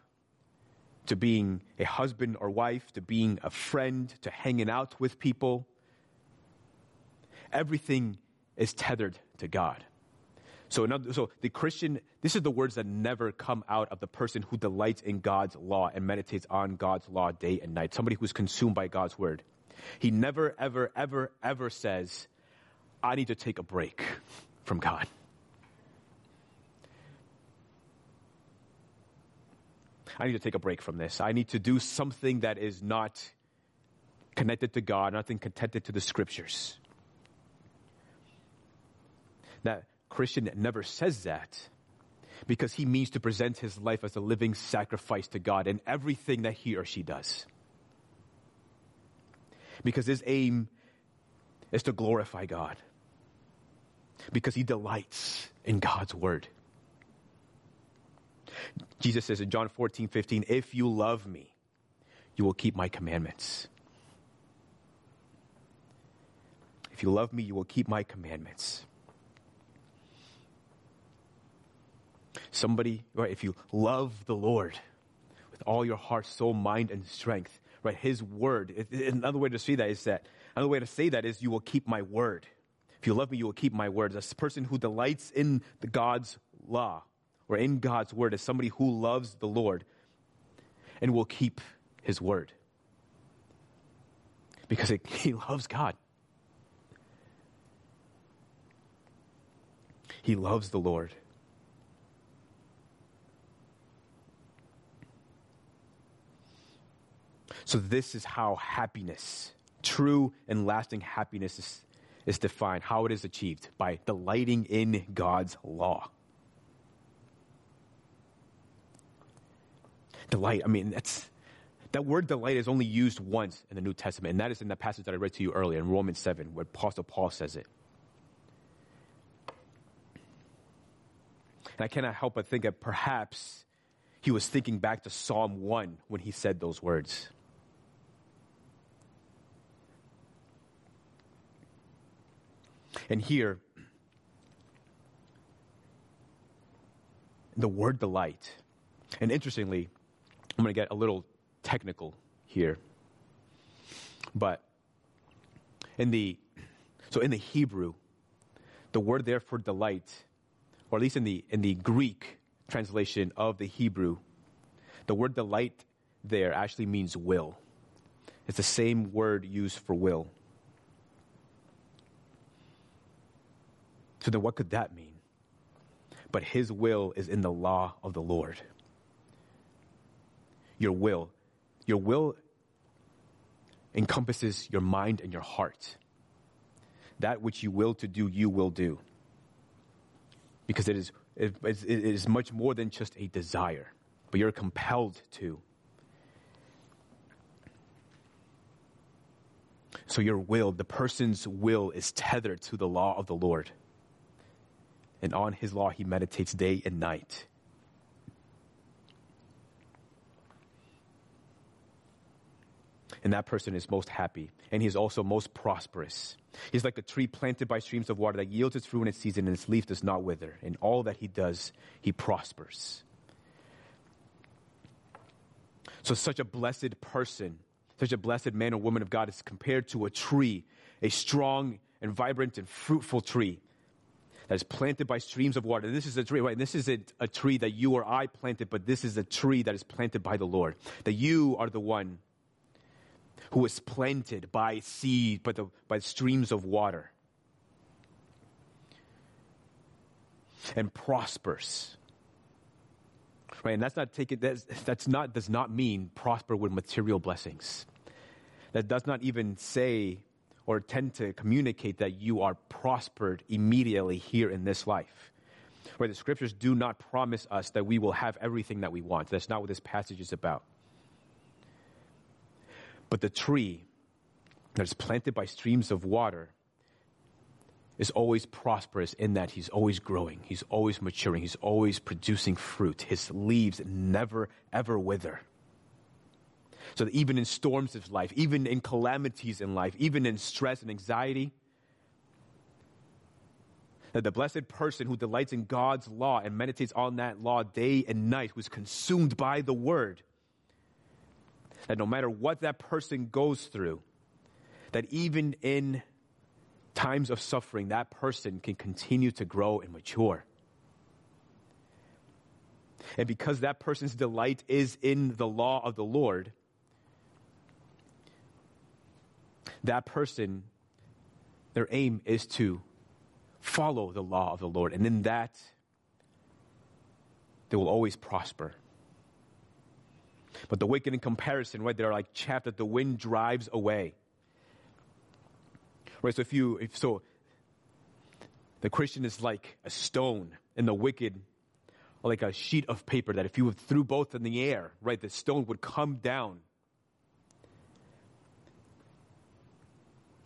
to being a husband or wife to being a friend to hanging out with people. Everything is tethered to God. So, another, so the Christian, this is the words that never come out of the person who delights in God's law and meditates on God's law day and night. Somebody who's consumed by God's word. He never, ever, ever, ever says, I need to take a break from God. I need to take a break from this. I need to do something that is not connected to God, nothing connected to the scriptures. That Christian never says that because he means to present his life as a living sacrifice to God in everything that he or she does. Because his aim is to glorify God. Because he delights in God's word. Jesus says in John 14, 15, if you love me, you will keep my commandments. If you love me, you will keep my commandments. Somebody, right, if you love the Lord with all your heart, soul, mind, and strength, right, His word, another way to see that is that, another way to say that is you will keep my word. If you love me, you will keep my word. A person who delights in the God's law or in God's word is somebody who loves the Lord and will keep his word. Because [LAUGHS] he loves God. He loves the Lord. So, this is how happiness, true and lasting happiness, is, is defined, how it is achieved by delighting in God's law. Delight, I mean, that's, that word delight is only used once in the New Testament, and that is in the passage that I read to you earlier in Romans 7, where Apostle Paul says it. And I cannot help but think that perhaps he was thinking back to Psalm 1 when he said those words. And here, the word delight, and interestingly, I'm going to get a little technical here, but in the so in the Hebrew, the word there for delight, or at least in the in the Greek translation of the Hebrew, the word delight there actually means will. It's the same word used for will. So then, what could that mean? But his will is in the law of the Lord. Your will. Your will encompasses your mind and your heart. That which you will to do, you will do. Because it is, it, it is much more than just a desire, but you're compelled to. So your will, the person's will, is tethered to the law of the Lord and on his law he meditates day and night. And that person is most happy, and he is also most prosperous. He's like a tree planted by streams of water that yields its fruit in its season, and its leaf does not wither. In all that he does, he prospers. So, such a blessed person, such a blessed man or woman of God is compared to a tree, a strong and vibrant and fruitful tree that is planted by streams of water. This is a tree, right? This isn't a tree that you or I planted, but this is a tree that is planted by the Lord. That you are the one who is planted by seed, by, the, by streams of water. And prospers. Right? And that's not taken, that's, that's not, does not mean prosper with material blessings. That does not even say or tend to communicate that you are prospered immediately here in this life. Where the scriptures do not promise us that we will have everything that we want. That's not what this passage is about. But the tree that is planted by streams of water is always prosperous in that he's always growing, he's always maturing, he's always producing fruit. His leaves never, ever wither. So that even in storms of life, even in calamities in life, even in stress and anxiety, that the blessed person who delights in God's law and meditates on that law day and night, who's consumed by the word, that no matter what that person goes through, that even in times of suffering, that person can continue to grow and mature. And because that person's delight is in the law of the Lord, that person, their aim is to follow the law of the Lord. And in that, they will always prosper. But the wicked in comparison, right, they're like chaff that the wind drives away. Right, so if you, if so, the Christian is like a stone, and the wicked like a sheet of paper that if you threw both in the air, right, the stone would come down.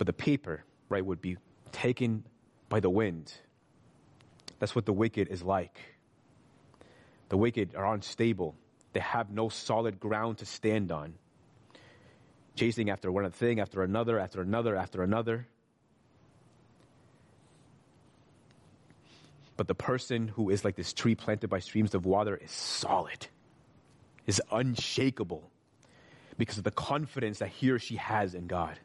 But the paper, right, would be taken by the wind. That's what the wicked is like. The wicked are unstable. They have no solid ground to stand on. Chasing after one thing, after another, after another, after another. But the person who is like this tree planted by streams of water is solid, is unshakable because of the confidence that he or she has in God.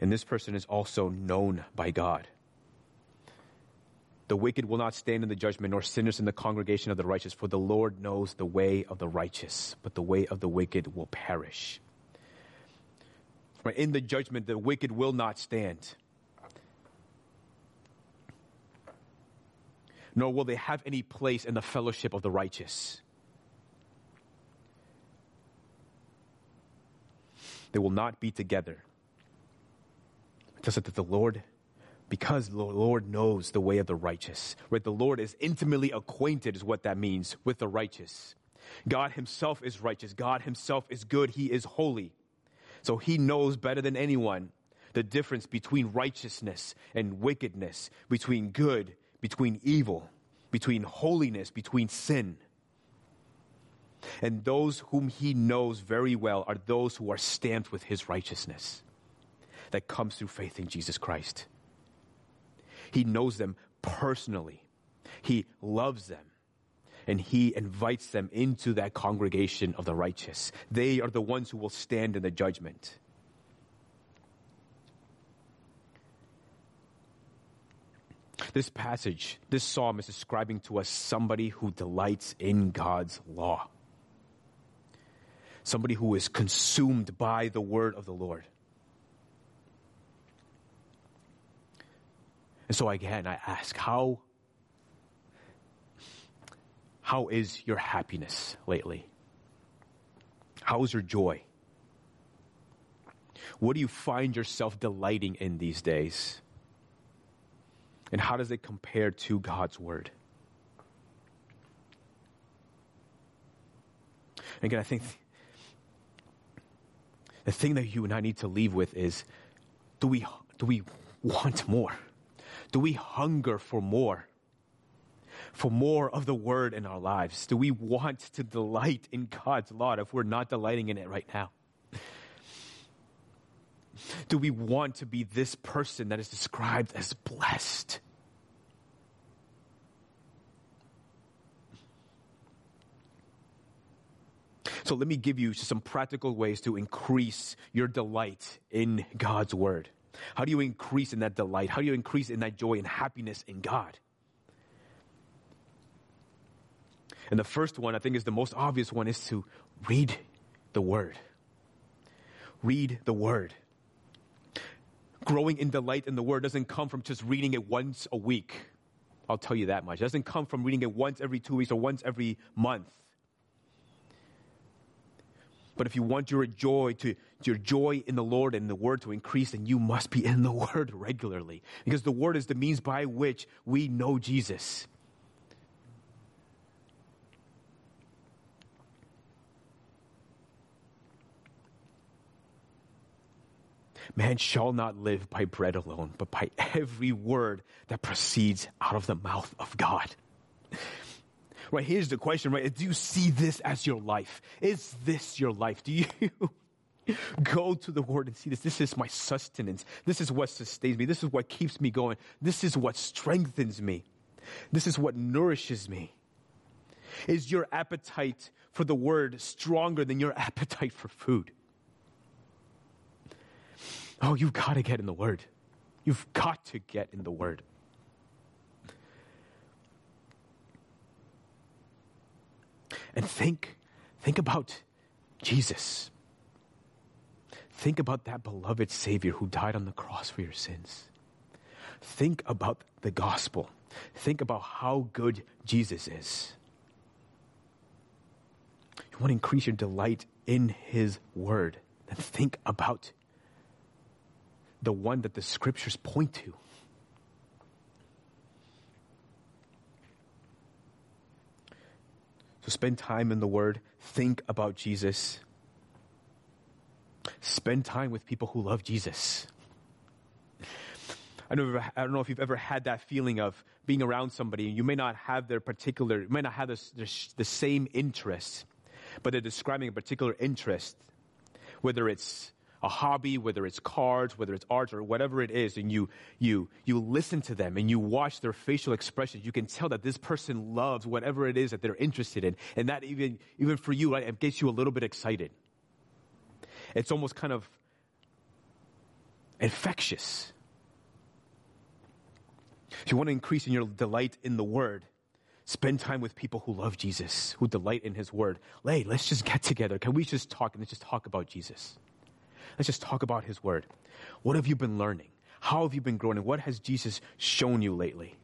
And this person is also known by God. The wicked will not stand in the judgment, nor sinners in the congregation of the righteous, for the Lord knows the way of the righteous, but the way of the wicked will perish. In the judgment, the wicked will not stand. Nor will they have any place in the fellowship of the righteous. They will not be together. Just that the Lord, because the Lord knows the way of the righteous, right? The Lord is intimately acquainted, is what that means, with the righteous. God Himself is righteous. God Himself is good. He is holy. So he knows better than anyone the difference between righteousness and wickedness, between good, between evil, between holiness, between sin. And those whom he knows very well are those who are stamped with his righteousness that comes through faith in Jesus Christ. He knows them personally. He loves them and he invites them into that congregation of the righteous. They are the ones who will stand in the judgment. This passage, this psalm is describing to us somebody who delights in God's law. Somebody who is consumed by the word of the Lord. And so again, I ask, how how is your happiness lately? How is your joy? What do you find yourself delighting in these days? And how does it compare to God's Word? Again, I think the thing that you and I need to leave with is do we, do we want more? Do we hunger for more? for more of the word in our lives? Do we want to delight in God's law if we're not delighting in it right now? Do we want to be this person that is described as blessed? So let me give you some practical ways to increase your delight in God's word. How do you increase in that delight? How do you increase in that joy and happiness in God? And the first one, I think, is the most obvious one, is to read the Word. Read the Word. growing in delight in the word doesn't come from just reading it once a week. I'll tell you that much. It doesn't come from reading it once every two weeks or once every month. But if you want your joy to your joy in the Lord and the word to increase, then you must be in the [LAUGHS] word regularly. Because the word is the means by which we know Jesus. Man shall not live by bread alone, but by every word that proceeds out of the mouth of God. Right, here's the question, right? Do you see this as your life? Is this your life? Do you [LAUGHS] go to the word and see this? This is my sustenance. This is what sustains me. This is what keeps me going. This is what strengthens me. This is what nourishes me. Is your appetite for the word stronger than your [LAUGHS] appetite for food? Oh, you've got to get in the Word. You've got to get in the Word. And think, think about Jesus. Think about that beloved Savior who died on the cross for your sins. Think about the gospel. Think about how good Jesus is. You want to increase your delight in His Word, then think about the one that the scriptures point to. So spend time in the Word, think about Jesus, spend time with people who love Jesus. I don't, I don't know if you've ever had that feeling of being around somebody, you may not have their particular, you may not have the, the same interests, but they're describing a particular interest, whether it's a hobby, whether it's cards, whether it's art or whatever it is, and you, you, you listen to them and you watch their facial expressions, you can tell that this person loves whatever it is that they're interested in. And that even, even for you, right, it gets you a little bit excited. It's almost kind of infectious. If you want to increase in your delight in the word, spend time with people who love Jesus, who delight in his word. Hey, let's just get together. Can we just talk and let's just talk about Jesus? Let's just talk about His Word. What have you been learning? How have you been growing? What has Jesus shown you lately?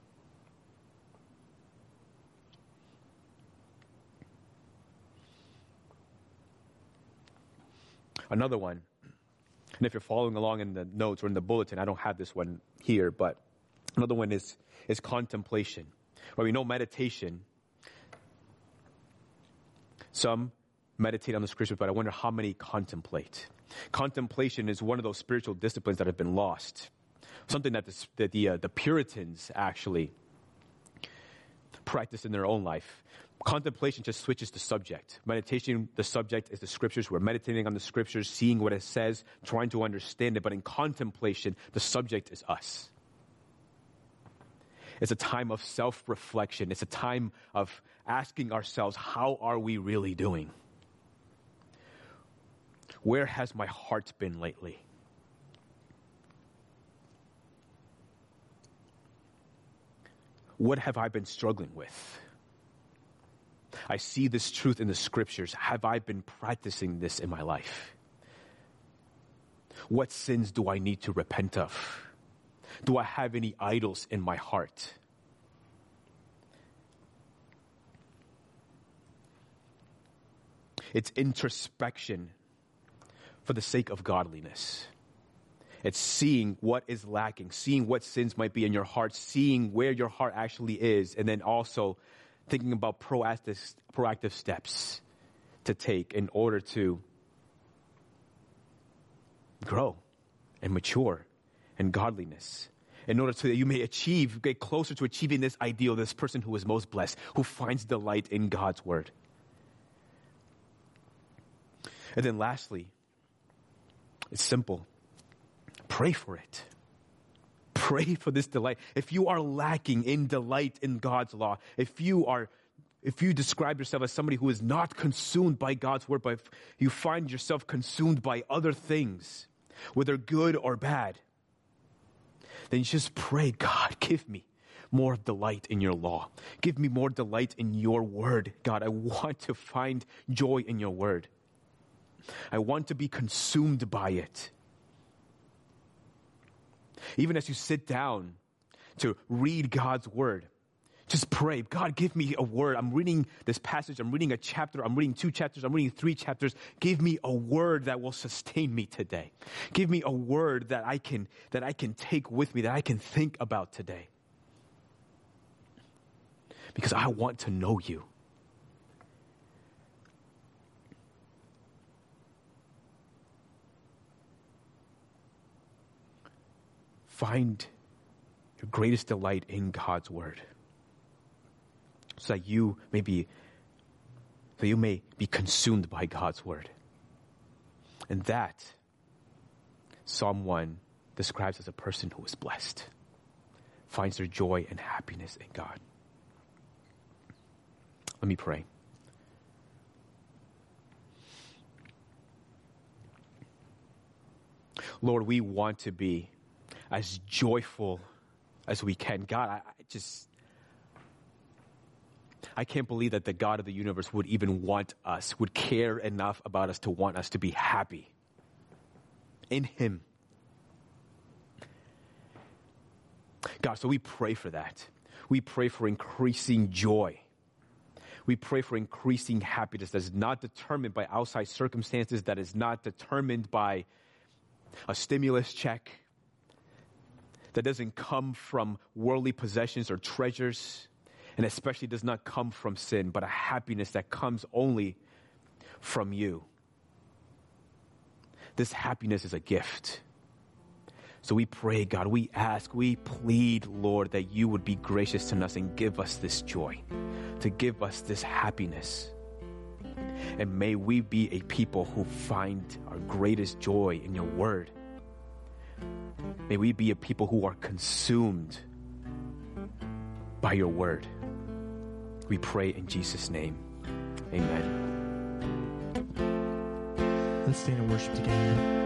Another one, and if you're following along in the notes or in the bulletin, I don't have this one here, but another one is, is contemplation. Well, we know meditation. Some meditate on the scriptures, but I wonder how many contemplate. Contemplation is one of those spiritual disciplines that have been lost. Something that the, that the, uh, the Puritans actually practiced in their own life. Contemplation just switches the subject. Meditation, the subject is the scriptures. We're meditating on the scriptures, seeing what it says, trying to understand it. But in contemplation, the subject is us. It's a time of self reflection. It's a time of asking ourselves, how are we really doing? Where has my heart been lately? What have I been struggling with? I see this truth in the scriptures. Have I been practicing this in my life? What sins do I need to repent of? Do I have any idols in my heart? It's introspection for the sake of godliness. It's seeing what is lacking, seeing what sins might be in your heart, seeing where your heart actually is, and then also thinking about proactive, proactive steps to take in order to grow and mature in godliness. In order so that you may achieve, get closer to achieving this ideal, this person who is most blessed, who finds delight in God's word. And then lastly, it's simple. Pray for it. Pray for this delight. If you are lacking in delight in God's law, if you are if you describe yourself as somebody who is not consumed by God's word, but you find yourself consumed by other things, whether good or bad, then just pray, God, give me more delight in your law. Give me more delight in your word, God. I want to find joy in your word. I want to be consumed by it. Even as you sit down to read God's word, just pray, God, give me a word. I'm reading this passage. I'm reading a chapter. I'm reading two chapters. I'm reading three chapters. Give me a word that will sustain me today. Give me a word that I can, that I can take with me, that I can think about today. Because I want to know you. Find your greatest delight in God's word so that you may be so you may be consumed by God's word. And that Psalm 1 describes as a person who is blessed, finds their joy and happiness in God. Let me pray. Lord, we want to be as joyful as we can. God, I, I just, I can't believe that the God of the universe would even want us, would care enough about us to want us to be happy in Him. God, so we pray for that. We pray for increasing joy. We pray for increasing happiness that is not determined by outside circumstances, that is not determined by a stimulus check, that doesn't come from worldly possessions or treasures, and especially does not come from sin, but a happiness that comes only from you. This happiness is a gift. So we pray, God, we ask, we plead, Lord, that you would be gracious to us and give us this joy, to give us this happiness. And may we be a people who find our greatest joy in your word. May we be a people who are consumed by your word. We pray in Jesus' name. Amen. Let's stand and worship together.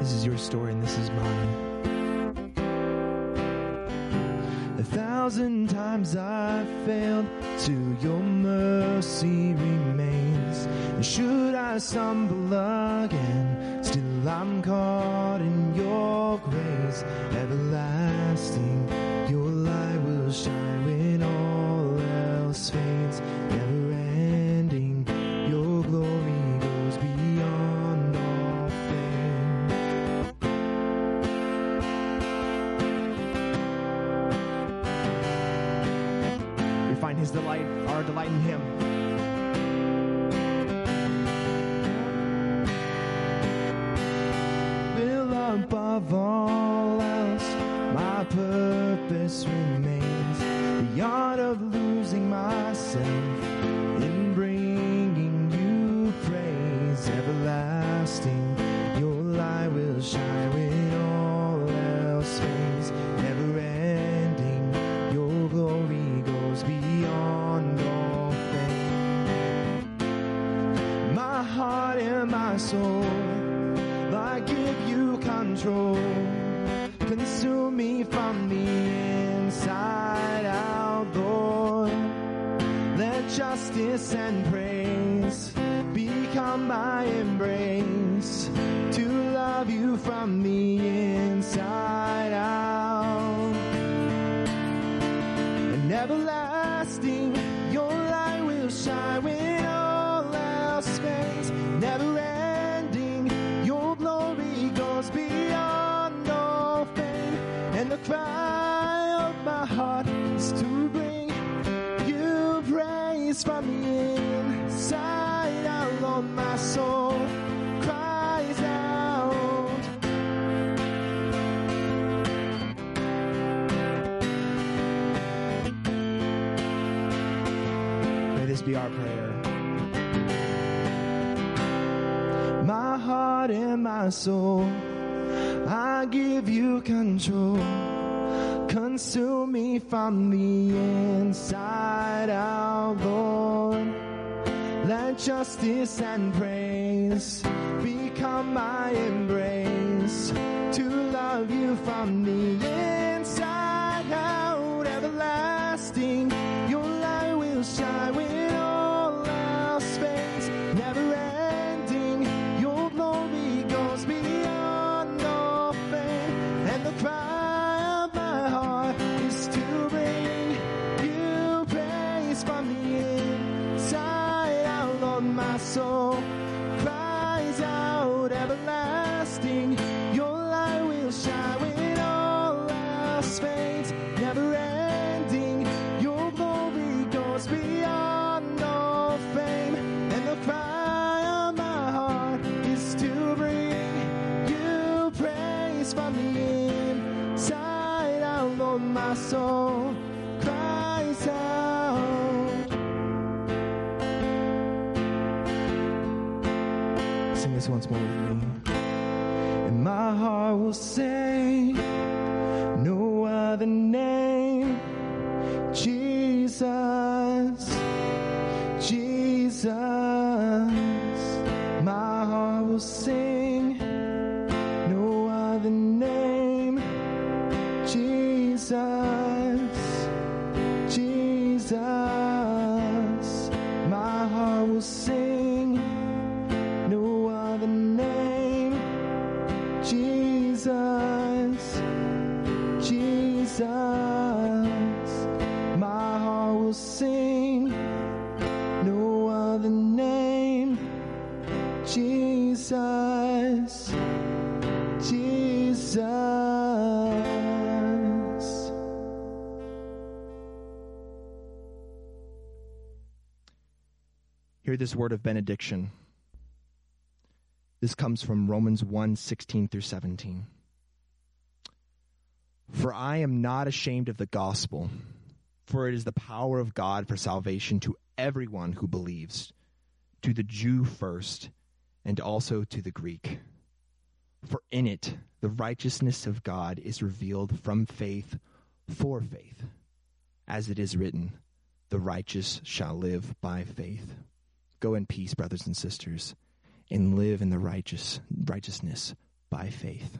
This is your story and this is mine. A thousand times I've failed, to your mercy should I stumble again, still I'm caught in your grace. Everlasting, your light will shine once more this word of benediction. This comes from Romans 1 16 through 17. For I am not ashamed of the gospel, for it is the power of God for salvation to everyone who believes, to the Jew first, and also to the Greek. For in it the righteousness of God is revealed from faith for faith, as it is written, The righteous shall live by faith. Go in peace, brothers and sisters, and live in the righteous righteousness by faith.